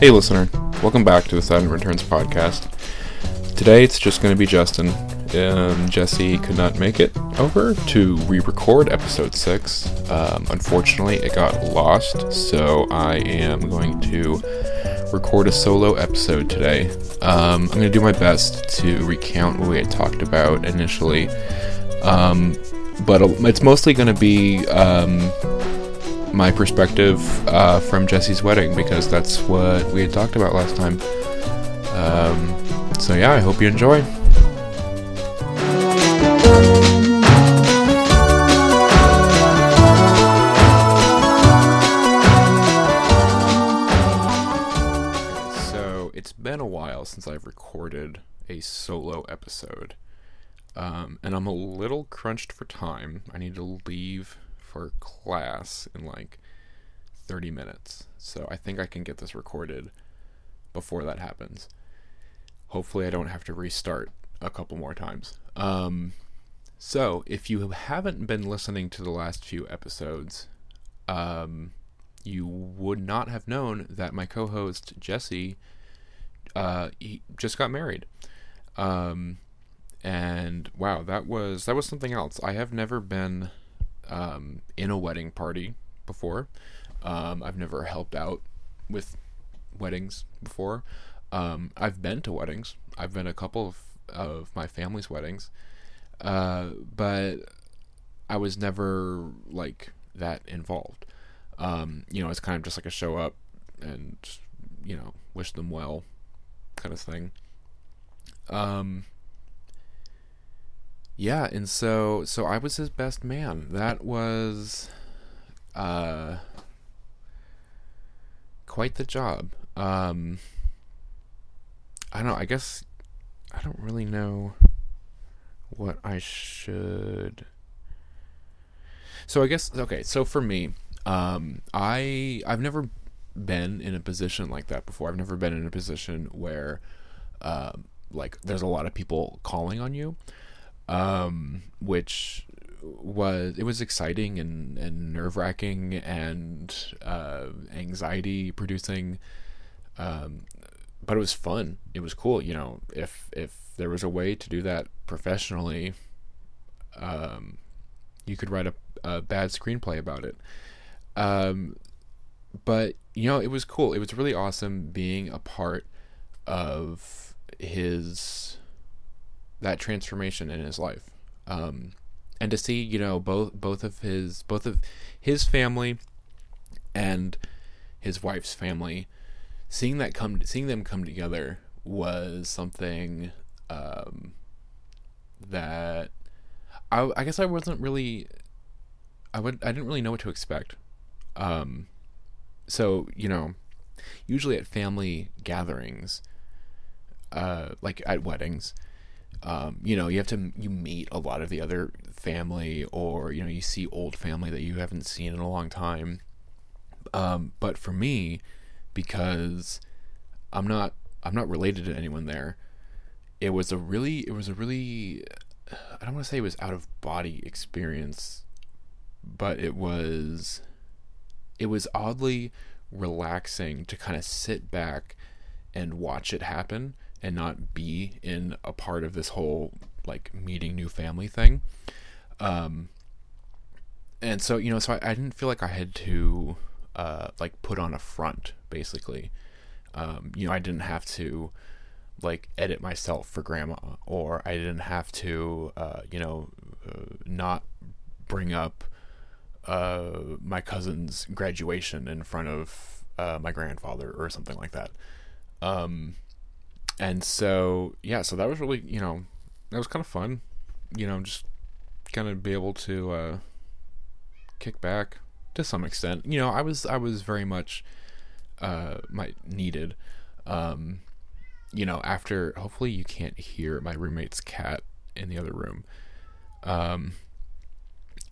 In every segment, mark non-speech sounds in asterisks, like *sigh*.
Hey, listener. Welcome back to the Saturn Returns podcast. Today it's just going to be Justin. Um, Jesse could not make it over to re record episode 6. Um, unfortunately, it got lost, so I am going to record a solo episode today. Um, I'm going to do my best to recount what we had talked about initially. Um, but it's mostly going to be um, my perspective uh, from Jesse's wedding because that's what we had talked about last time. Um, so yeah, I hope you enjoy. So it's been a while since I've recorded a solo episode. Um, and I'm a little crunched for time. I need to leave for class in like 30 minutes. So I think I can get this recorded before that happens. Hopefully, I don't have to restart a couple more times. Um, so, if you haven't been listening to the last few episodes, um, you would not have known that my co host, Jesse, uh, he just got married. Um, and wow, that was that was something else. I have never been um, in a wedding party before. Um, I've never helped out with weddings before. Um, I've been to weddings. I've been a couple of, of my family's weddings, uh, but I was never like that involved. Um, you know, it's kind of just like a show up and you know wish them well kind of thing. Um, yeah, and so so I was his best man. That was uh quite the job. Um I don't know, I guess I don't really know what I should So I guess okay, so for me, um I I've never been in a position like that before. I've never been in a position where uh, like there's a lot of people calling on you um, which was it was exciting and, and nerve wracking and uh, anxiety producing. Um, but it was fun. It was cool. You know, if if there was a way to do that professionally, um, you could write a, a bad screenplay about it. Um, but you know, it was cool. It was really awesome being a part of his that transformation in his life. Um, and to see, you know, both both of his both of his family and his wife's family, seeing that come seeing them come together was something um, that I, I guess I wasn't really I would I didn't really know what to expect. Um, so you know, usually at family gatherings, uh, like at weddings, um, you know, you have to you meet a lot of the other family, or you know, you see old family that you haven't seen in a long time. Um, but for me, because I'm not I'm not related to anyone there, it was a really it was a really I don't want to say it was out of body experience, but it was it was oddly relaxing to kind of sit back and watch it happen and not be in a part of this whole like meeting new family thing. Um, and so you know, so I, I didn't feel like I had to uh, like put on a front, basically. Um, you know, I didn't have to like edit myself for grandma, or I didn't have to, uh, you know, uh, not bring up uh, my cousin's graduation in front of uh, my grandfather or something like that. Um, and so yeah, so that was really you know that was kind of fun, you know, just kind of be able to uh, kick back to some extent. You know, I was I was very much uh, my needed. Um, you know, after hopefully you can't hear my roommate's cat in the other room. Um,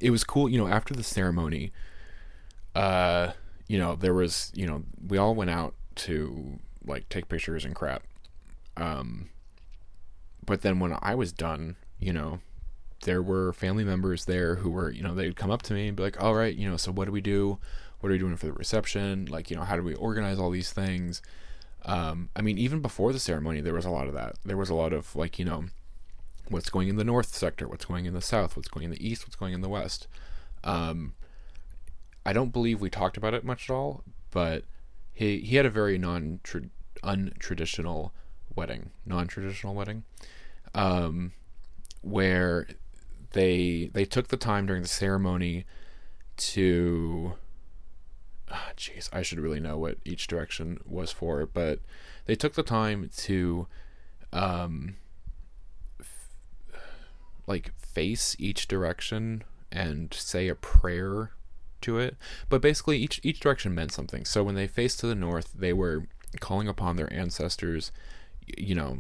it was cool, you know, after the ceremony, uh, you know, there was, you know, we all went out to like take pictures and crap. Um, but then when I was done, you know, there were family members there who were, you know, they'd come up to me and be like, all right, you know, so what do we do? What are we doing for the reception? Like, you know, how do we organize all these things? Um, I mean, even before the ceremony, there was a lot of that. There was a lot of like you know, what's going in the north sector, what's going in the south, what's going in the east, what's going in the west. Um, I don't believe we talked about it much at all, but he he had a very non untraditional wedding, non traditional wedding, um, where they they took the time during the ceremony to ah, jeez oh, i should really know what each direction was for but they took the time to um f- like face each direction and say a prayer to it. But basically each each direction meant something. So when they faced to the north they were calling upon their ancestors you know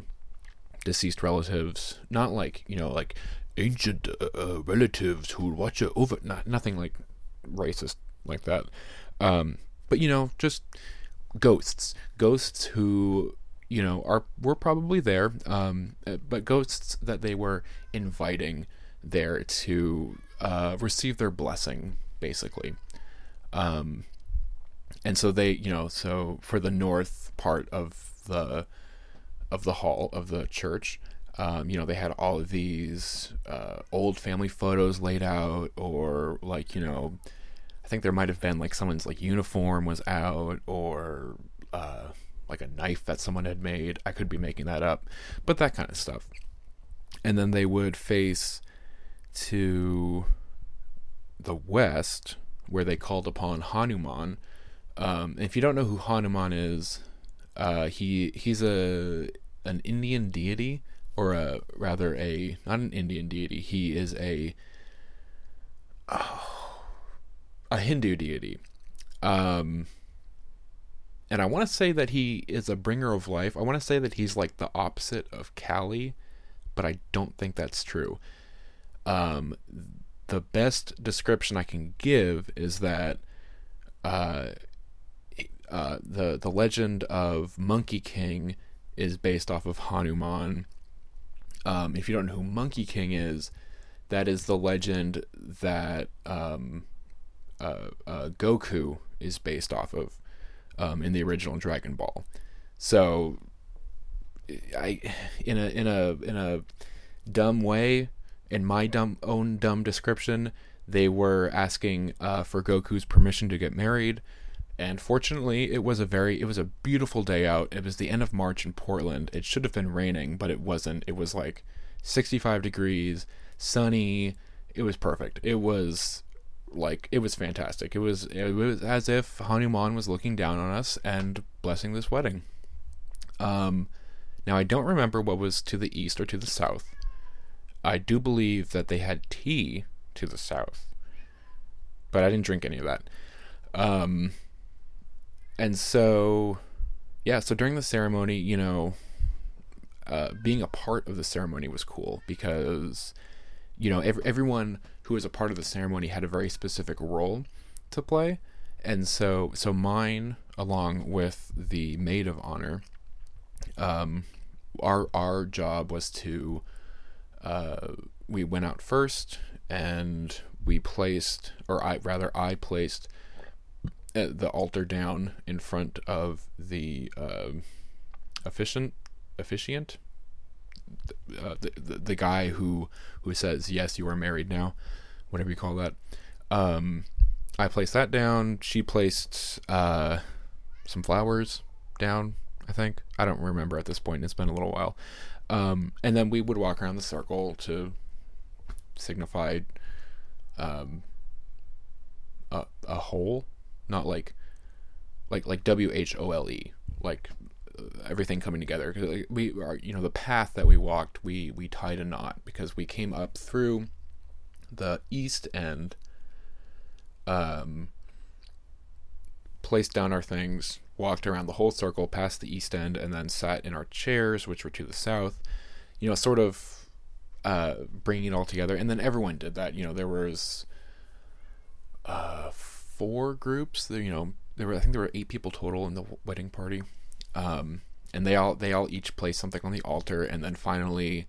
deceased relatives not like you know like ancient uh, uh, relatives who would watch over. Not nothing like racist like that. Um, but you know, just ghosts, ghosts who you know are were probably there, um, uh, but ghosts that they were inviting there to uh, receive their blessing, basically. Um, and so they, you know, so for the north part of the of the hall of the church, um, you know, they had all of these uh, old family photos laid out, or like, you know, I think there might have been like someone's like uniform was out, or uh, like a knife that someone had made. I could be making that up, but that kind of stuff. And then they would face to the west, where they called upon Hanuman. Um, if you don't know who Hanuman is, uh, he he's a an Indian deity or a rather a not an Indian deity. He is a oh, a Hindu deity. Um, and I want to say that he is a bringer of life. I want to say that he's like the opposite of Kali, but I don't think that's true. Um, the best description I can give is that uh, uh, the the legend of Monkey King is based off of Hanuman, um, if you don't know who Monkey King is, that is the legend that um, uh, uh, Goku is based off of um, in the original Dragon Ball. So, I in a in a in a dumb way, in my dumb own dumb description, they were asking uh, for Goku's permission to get married and fortunately it was a very it was a beautiful day out. It was the end of march in portland. It should have been raining but it wasn't. It was like 65 degrees sunny. It was perfect. It was like it was fantastic. It was it was as if hanuman was looking down on us and blessing this wedding. Um now i don't remember what was to the east or to the south. I do believe that they had tea to the south but i didn't drink any of that. Um and so yeah so during the ceremony you know uh, being a part of the ceremony was cool because you know every, everyone who was a part of the ceremony had a very specific role to play. And so so mine along with the maid of honor um our our job was to uh we went out first and we placed or I rather I placed the altar down in front of the uh, officiant officiant uh, the, the, the guy who who says yes you are married now whatever you call that. Um i placed that down. She placed uh some flowers down i think. I don't remember at this point. It's been a little while. Um and then we would walk around the circle to signify um a, a hole not like like like W H O L E, like uh, everything coming together. Cause we are, you know, the path that we walked, we we tied a knot because we came up through the east end, um, placed down our things, walked around the whole circle, past the east end, and then sat in our chairs, which were to the south. You know, sort of uh, bringing it all together, and then everyone did that. You know, there was. Uh, four groups. There, you know, there were I think there were eight people total in the wedding party, um, and they all they all each placed something on the altar, and then finally,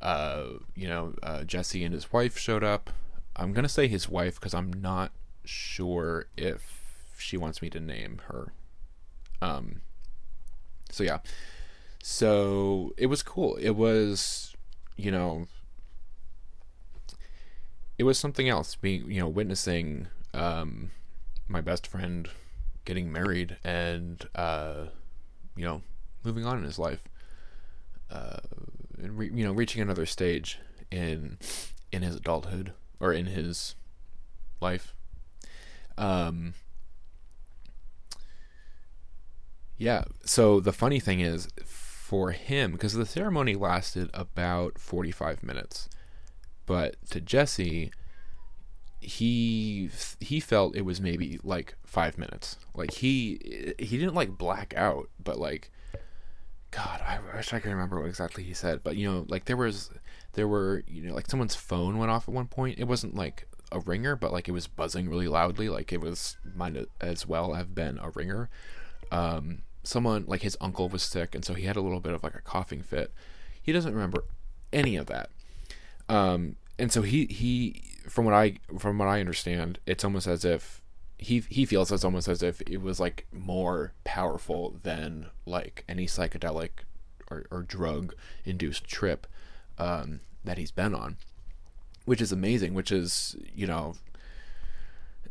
uh, you know, uh, Jesse and his wife showed up. I'm gonna say his wife because I'm not sure if she wants me to name her. Um, So yeah, so it was cool. It was, you know, it was something else. Being you know witnessing um, my best friend getting married and uh, you know moving on in his life, uh, and re- you know reaching another stage in in his adulthood or in his life. Um, yeah. So the funny thing is, for him, because the ceremony lasted about forty five minutes, but to Jesse, he he felt it was maybe like five minutes. Like he he didn't like black out, but like God, I wish I could remember what exactly he said. But you know, like there was there were you know like someone's phone went off at one point. It wasn't like a ringer, but like it was buzzing really loudly. Like it was might as well have been a ringer. Um, someone like his uncle was sick, and so he had a little bit of like a coughing fit. He doesn't remember any of that. Um, and so he he from what I from what I understand, it's almost as if he he feels it's almost as if it was like more powerful than like any psychedelic or, or drug induced trip um, that he's been on, which is amazing. Which is you know,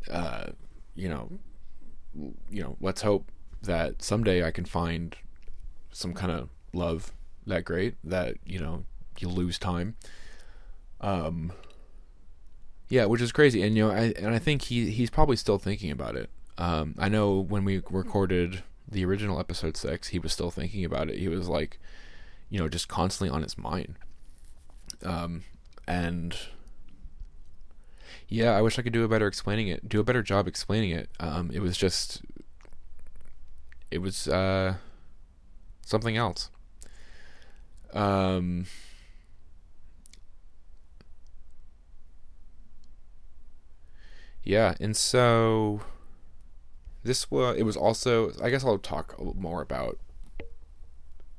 uh, you know, you know. Let's hope that someday I can find some kind of love that great that you know you lose time. Um, yeah, which is crazy, and you know, I and I think he he's probably still thinking about it. Um, I know when we recorded the original episode six, he was still thinking about it. He was like, you know, just constantly on his mind. Um, and yeah, I wish I could do a better explaining it, do a better job explaining it. Um, it was just, it was uh, something else. Um. Yeah, and so this was it was also I guess I'll talk more about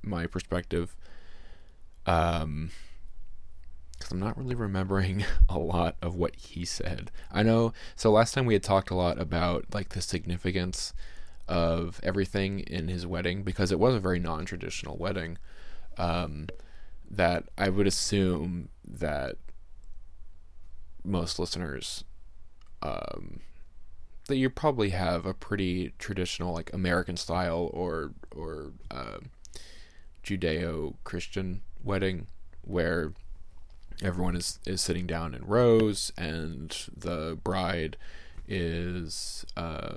my perspective um cuz I'm not really remembering *laughs* a lot of what he said. I know so last time we had talked a lot about like the significance of everything in his wedding because it was a very non-traditional wedding um that I would assume that most listeners um, that you probably have a pretty traditional like American style or or uh, Judeo Christian wedding where everyone is is sitting down in rows and the bride is uh,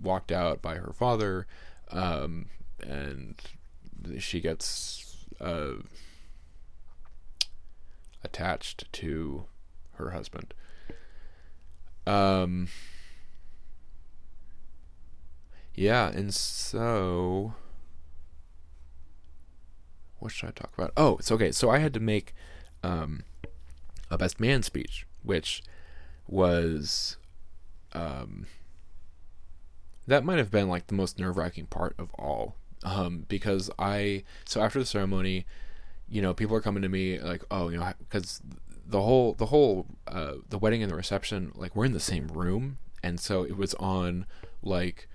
walked out by her father um, and she gets uh, attached to her husband um, yeah, and so what should I talk about? Oh, it's okay. So I had to make um, a best man speech, which was um, that might have been like the most nerve wracking part of all. Um, because I so after the ceremony, you know, people are coming to me like, oh, you know, because the whole the whole uh, the wedding and the reception like we're in the same room. And so it was on like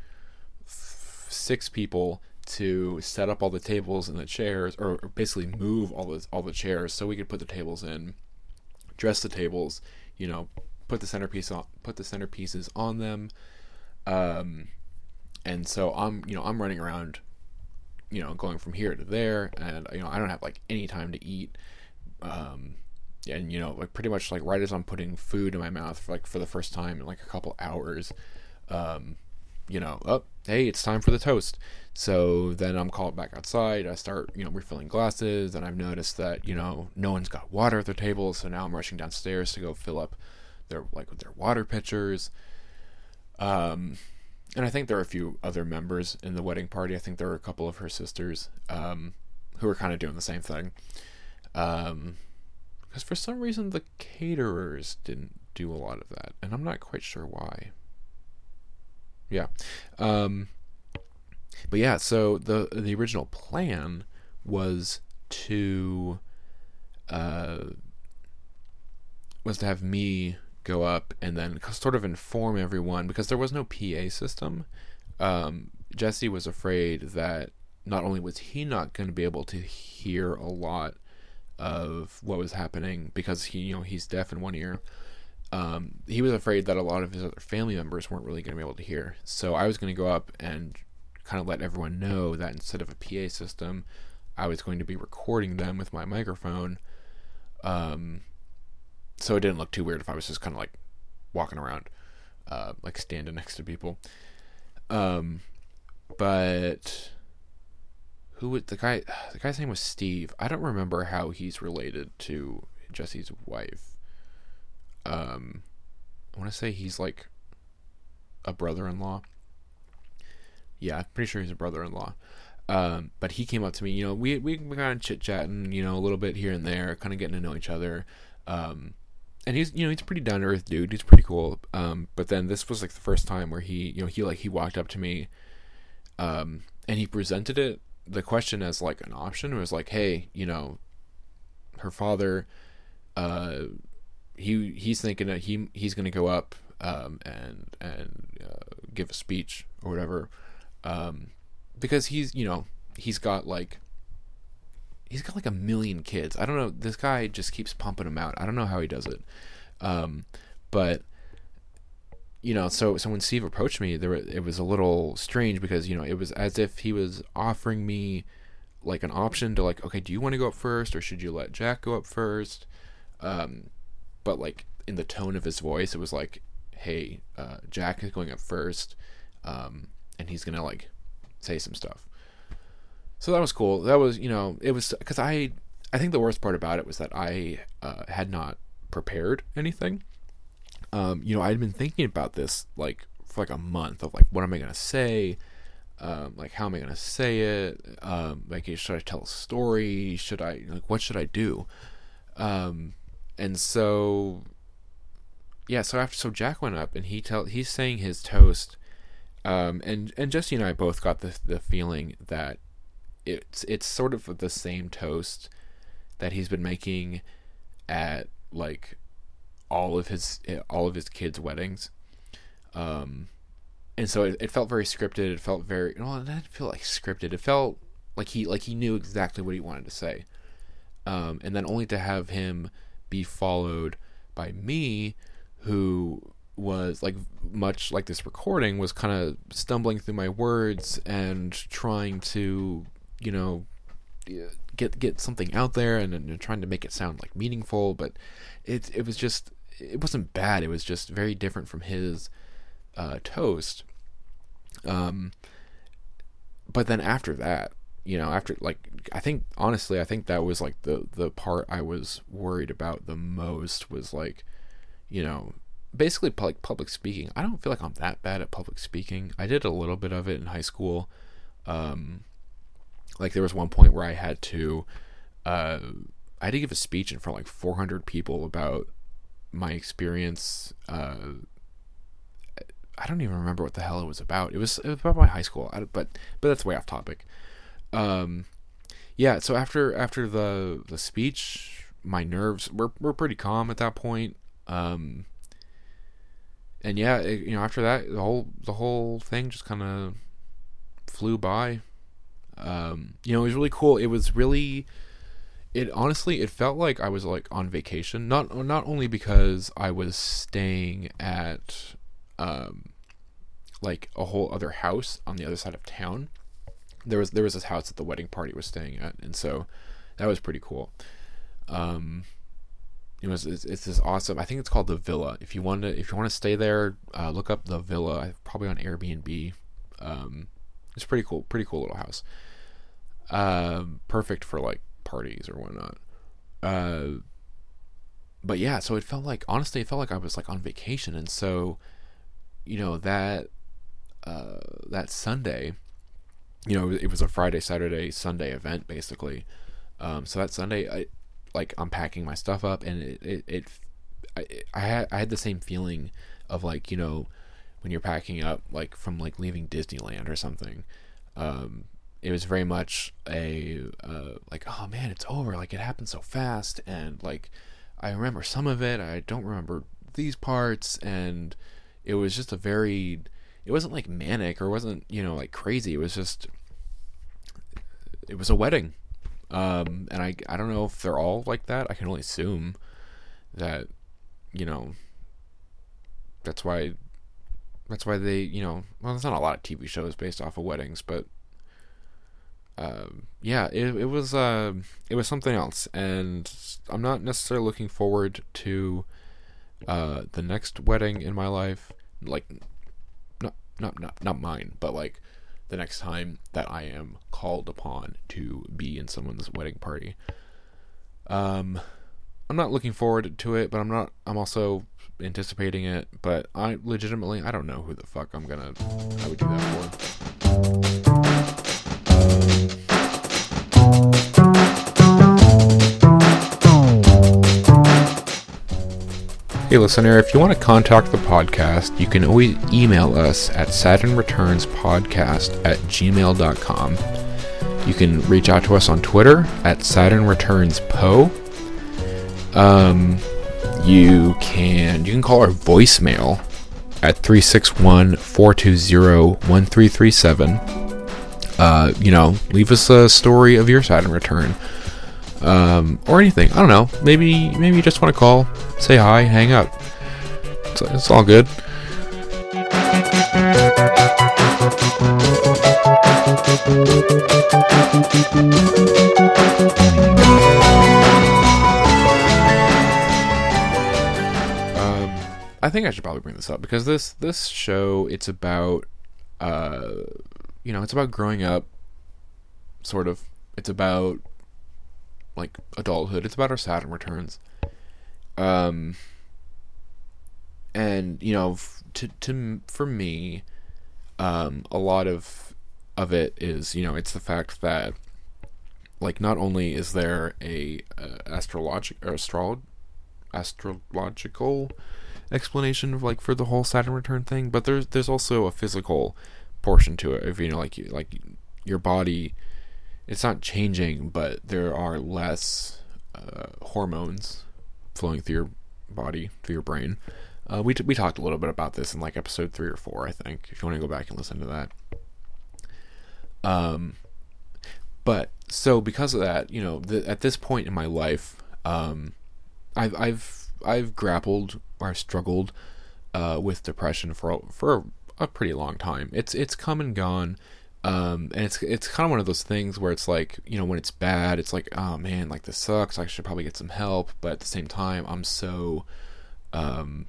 f- six people to set up all the tables and the chairs or, or basically move all the all the chairs so we could put the tables in dress the tables you know put the centerpiece on put the centerpieces on them. Um and so i'm you know i'm running around you know going from here to there. And you know i don't have like any time to eat. Um and you know like pretty much like right as i'm putting food in my mouth for, like for the first time in like a couple hours um you know oh hey it's time for the toast. So then i'm called back outside. I start you know refilling glasses and i've noticed that you know no one's got water at their table. So now i'm rushing downstairs to go fill up their like their water pitchers. Um and i think there are a few other members in the wedding party. I think there are a couple of her sisters um who are kind of doing the same thing. Um because for some reason the caterers didn't do a lot of that, and I'm not quite sure why. Yeah, um, but yeah, so the the original plan was to uh, was to have me go up and then sort of inform everyone because there was no PA system. Um, Jesse was afraid that not only was he not going to be able to hear a lot of what was happening because he, you know, he's deaf in one ear. Um, he was afraid that a lot of his other family members weren't really going to be able to hear. So I was going to go up and kind of let everyone know that instead of a PA system, I was going to be recording them with my microphone. Um, so it didn't look too weird if I was just kind of like walking around, uh, like standing next to people. Um, but who was the guy? *sighs* The guy's name was Steve. I don't remember how he's related to Jesse's wife. Um, I want to say he's like a brother-in-law. Yeah, I'm pretty sure he's a brother-in-law. Um, but he came up to me. You know, we we, kind of chit chatting. You know, a little bit here and there, kind of getting to know each other. Um, and he's you know he's a pretty down to earth dude. He's pretty cool. Um, but then this was like the first time where he you know he like he walked up to me, um, and he presented it the question as like an option. Was like, hey, you know, her father, uh, he he's thinking that he he's gonna go up um, and and uh, give a speech or whatever, um, because he's you know he's got like he's got like a million kids. I don't know. This guy just keeps pumping them out. I don't know how he does it. Um, but you know, so so when Steve approached me, there it was a little strange because you know it was as if he was offering me like an option to like, okay, do you want to go up first or should you let Jack go up first? Um, but like in the tone of his voice, it was like, hey, uh, Jack is going up first, um, and he's gonna like say some stuff. So that was cool. That was you know it was because I I think the worst part about it was that I uh, had not prepared anything. Um, you know, I'd been thinking about this like for like a month of like what am I gonna say, um, like how am I gonna say it, um, like should I tell a story, should I like what should I do, um, and so yeah, so after so Jack went up and he tell he's saying his toast, um, and and Jesse and I both got the the feeling that it's it's sort of the same toast that he's been making at like all of his all of his kids' weddings. Um, and so it, it felt very scripted. It felt very well. It didn't feel like scripted. It felt like he like he knew exactly what he wanted to say. Um, and then only to have him be followed by me, who was like much like this recording was kind of stumbling through my words and trying to you know get get something out there and, and trying to make it sound like meaningful but it it was just it wasn't bad. It was just very different from his uh, toast. Um but then after that you know after like i think honestly i think that was like the the part i was worried about the most was like you know basically like public speaking. I don't feel like i'm that bad at public speaking. I did a little bit of it in high school. Um like there was one point where I had to uh, I had to give a speech in front of like 400 people about my experience. Uh, I don't even remember what the hell it was about. It was, it was about my high school, I, but but that's way off topic. Um, yeah. So after after the the speech, my nerves were were pretty calm at that point. Um, and yeah, it, you know, after that, the whole the whole thing just kind of flew by um, you know, it was really cool. It was really, it honestly, it felt like I was like on vacation. Not not only because I was staying at, um, like a whole other house on the other side of town. There was there was this house that the wedding party was staying at, and so that was pretty cool. Um, it was it's, it's, this awesome. I think it's called the Villa. If you want to if you want to stay there, uh, look up the Villa. Probably on Airbnb. Um, it's pretty cool, pretty cool little house. Um, perfect for like parties or whatnot. Uh, but yeah, so it felt like honestly, it felt like I was like on vacation, and so, you know that uh, that Sunday, you know, it was a Friday, Saturday, Sunday event basically. Um, so that Sunday, I like I'm packing my stuff up, and it it, it I, I had I had the same feeling of like you know when you're packing up like from like leaving Disneyland or something. Um, it was very much a uh, like oh man it's over. Like it happened so fast. And like I remember some of it. I don't remember these parts. And it was just a very it wasn't like manic or wasn't you know like crazy. It was just it was a wedding. Um, and I I don't know if they're all like that. I can only assume that you know that's why that's why they you know well there's not a lot of TV shows based off of weddings, but um, yeah, it it was uh, it was something else, and I'm not necessarily looking forward to uh, the next wedding in my life, like not not not not mine, but like the next time that I am called upon to be in someone's wedding party. Um, I'm not looking forward to it, but I'm not. I'm also anticipating it. But I legitimately, I don't know who the fuck I'm gonna. I would do that for. Hey, listener, if you want to contact the podcast, you can always email us at SaturnReturnsPodcast at gmail.com. You can reach out to us on Twitter at SaturnReturnsPo. Um, you can you can call our voicemail at 361-420-1337. Uh, you know, leave us a story of your Saturn return um, or anything. I don't know. Maybe maybe you just want to call, say hi, hang up. It's, it's all good. Um, I think I should probably bring this up because this this show it's about uh, you know it's about growing up, sort of. It's about like adulthood. It's about our Saturn returns. Um, and you know, to to for me, um, a lot of of it is you know it's the fact that like not only is there a astrologic or astrolog astrological explanation of like for the whole Saturn return thing, but there's there's also a physical portion to it. If you know like you, like your body it's not changing, but there are less uh, hormones flowing through your body, through your brain. Uh, we, t- we talked a little bit about this in like episode three or four, I think, if you want to go back and listen to that. Um, but so because of that, you know, the, at this point in my life, um, I've I've I've grappled or I've struggled uh, with depression for for a pretty long time. It's it's come and gone. Um, and it's it's kind of one of those things where it's like you know when it's bad, it's like oh man, like this sucks. I should probably get some help, but at the same time, I'm so um,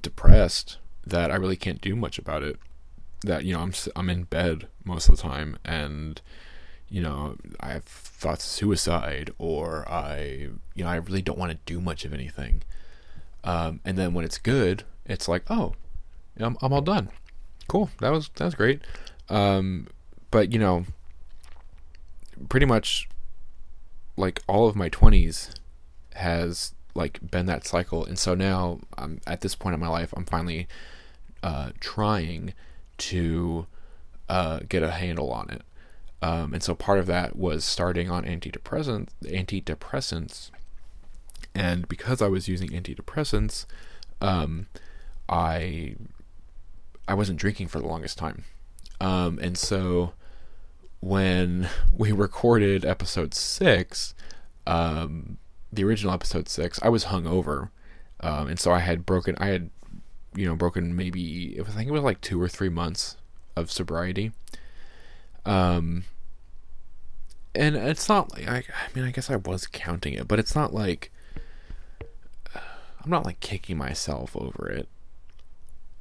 depressed that I really can't do much about it. That you know I'm I'm in bed most of the time, and you know I have thoughts of suicide, or I you know I really don't want to do much of anything. Um, and then when it's good, it's like oh, I'm I'm all done cool. That was that was great. Um, but you know, pretty much like all of my twenties has like been that cycle, and so now I'm at this point in my life. I'm finally uh, trying to uh, get a handle on it. Um, and so part of that was starting on antidepressants, antidepressants, and because I was using antidepressants, um, I I wasn't drinking for the longest time. Um, and so when *laughs* we recorded episode six, um, the original episode six, I was hungover. Um, and so I had broken, I had, you know, broken maybe, I think it was like two or three months of sobriety. Um, and it's not like, I, I mean, I guess I was counting it, but it's not like, *sighs* I'm not like kicking myself over it.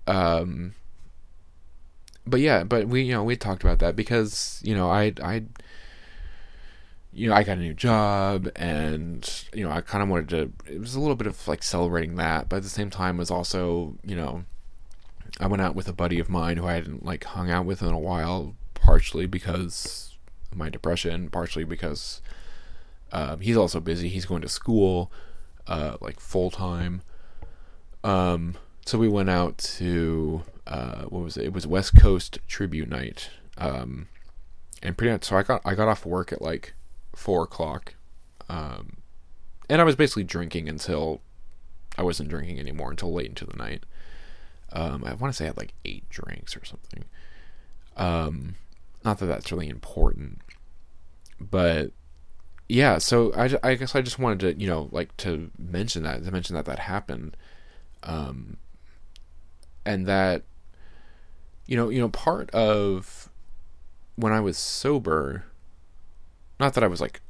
Um, but yeah, but we you know we talked about that because you know I I you know I got a new job and you know I kind of wanted to it was a little bit of like celebrating that, but at the same time was also you know I went out with a buddy of mine who I hadn't like hung out with in a while, partially because of my depression, partially because um, he's also busy. He's going to school uh, like full time. Um, so we went out to uh, what was it? It was West Coast Tribute Night, um, and pretty much. So I got I got off work at like four o'clock, um, and I was basically drinking until I wasn't drinking anymore until late into the night. Um, I want to say I had like eight drinks or something. Um, not that that's really important, but yeah. So I, I guess I just wanted to you know like to mention that to mention that that happened, um, and that you know you know part of when I was sober, not that I was like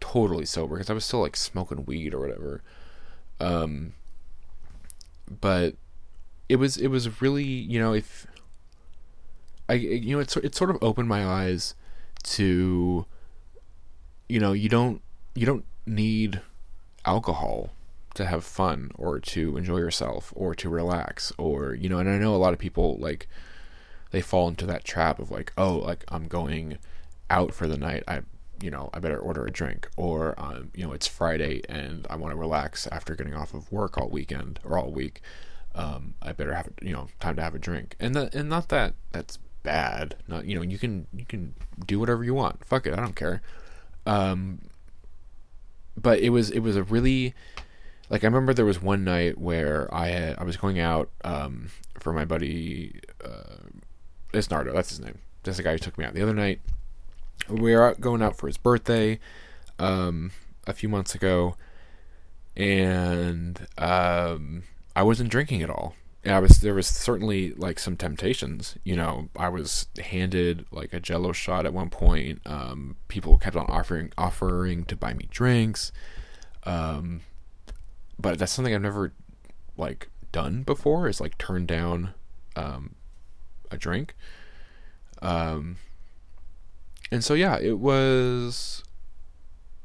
totally sober because I was still like smoking weed or whatever. Um, but it was it was really you know if I you know it it sort of opened my eyes to you know you don't you don't need alcohol to have fun or to enjoy yourself or to relax or you know and I know a lot of people like they fall into that trap of like oh like I'm going out for the night. I you know I better order a drink or um, you know it's Friday and I want to relax after getting off of work all weekend or all week. Um, I better have you know time to have a drink. And that and not that that's bad. Not you know you can you can do whatever you want. Fuck it. I don't care. Um, but it was it was a really like I remember there was one night where I had, I was going out um, for my buddy uh, it's Nardo that's his name that's the guy who took me out the other night we were out going out for his birthday um, a few months ago, and um, I wasn't drinking at all. I was there was certainly like some temptations. You know, I was handed like a Jello shot at one point. Um, people kept on offering offering to buy me drinks, um, but that's something I've never like done before. Is like turn down um, a drink. Um, and so yeah, it was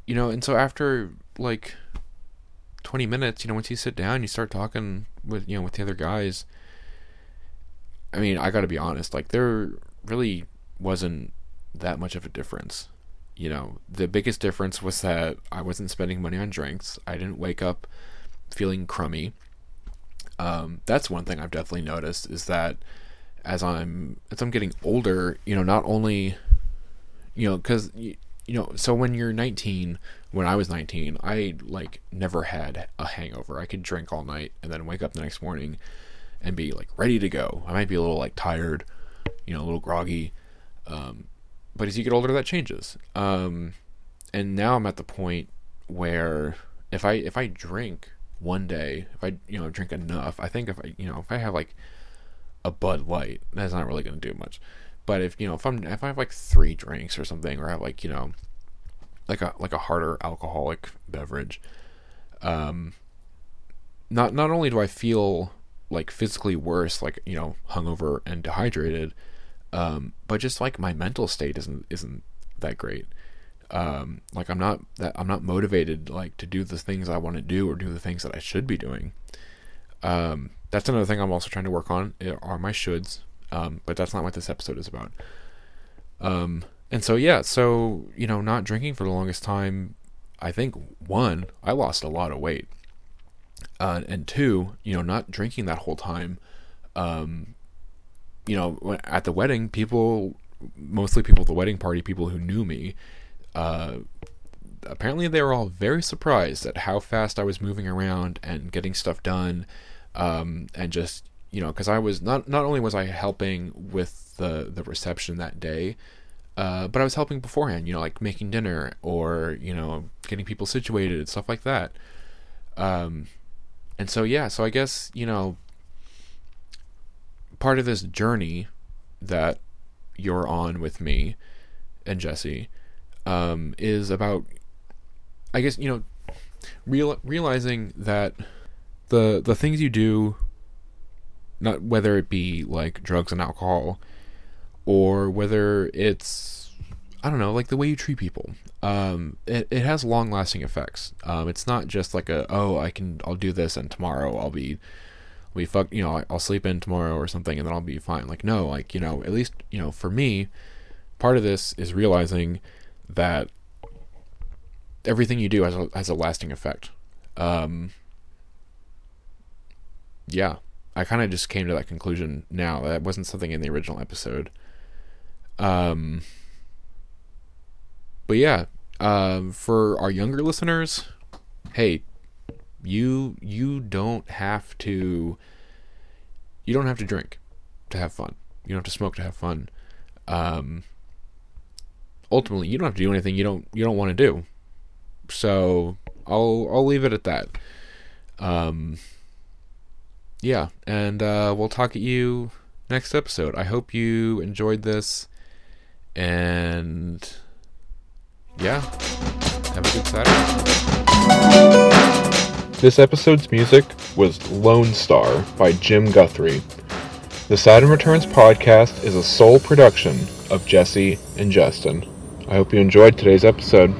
you know, and so after like 20 minutes, you know, once you sit down, you start talking with, you know, with the other guys. I mean, I got to be honest, like there really wasn't that much of a difference. You know, the biggest difference was that I wasn't spending money on drinks. I didn't wake up feeling crummy. Um, that's one thing I've definitely noticed is that as I'm as I'm getting older, you know, not only you know, because you, you know, so when you're 19, when I was 19, I like never had a hangover. I could drink all night and then wake up the next morning and be like ready to go. I might be a little like tired, you know, a little groggy. Um, but as you get older, that changes. Um, and now I'm at the point where if I if I drink one day, if I you know drink enough, I think if I you know if I have like a Bud Light, that's not really going to do much. But if you know if I'm if I have like three drinks or something, or I have like you know like a like a harder alcoholic beverage, um, not not only do I feel like physically worse, like you know hungover and dehydrated, um, but just like my mental state isn't isn't that great. Um, like I'm not that I'm not motivated like to do the things I want to do or do the things that I should be doing. Um, that's another thing I'm also trying to work on are my shoulds. Um, but that's not what this episode is about. Um, and so yeah, so you know, not drinking for the longest time, I think one, I lost a lot of weight, uh, and two, you know, not drinking that whole time. Um, you know, at the wedding, people, mostly people at the wedding party, people who knew me, uh, apparently they were all very surprised at how fast I was moving around and getting stuff done, um, and just you know, because I was not not only was I helping with the the reception that day, uh, but I was helping beforehand. You know, like making dinner or you know getting people situated, and stuff like that. Um, and so yeah, so I guess you know part of this journey that you're on with me and Jesse um, is about, I guess you know, real realizing that the the things you do not whether it be like drugs and alcohol or whether it's I don't know, like the way you treat people. Um, it, it has long lasting effects. Um, it's not just like a oh I can I'll do this and tomorrow I'll be I'll be fuck you know I'll sleep in tomorrow or something and then I'll be fine. Like no, like you know at least you know for me, part of this is realizing that everything you do has a, has a lasting effect. Um, yeah, I kind of just came to that conclusion now. That wasn't something in the original episode. Um, but yeah, um, for our younger listeners, hey, you you don't have to you don't have to drink to have fun. You don't have to smoke to have fun. Um, ultimately you don't have to do anything you don't you don't want to do. So I'll I'll leave it at that. Um, yeah, and uh, we'll talk at you next episode. I hope you enjoyed this, and yeah, have a good Saturday. This episode's music was Lone Star by Jim Guthrie. The Saturn Returns podcast is a sole production of Jesse and Justin. I hope you enjoyed today's episode.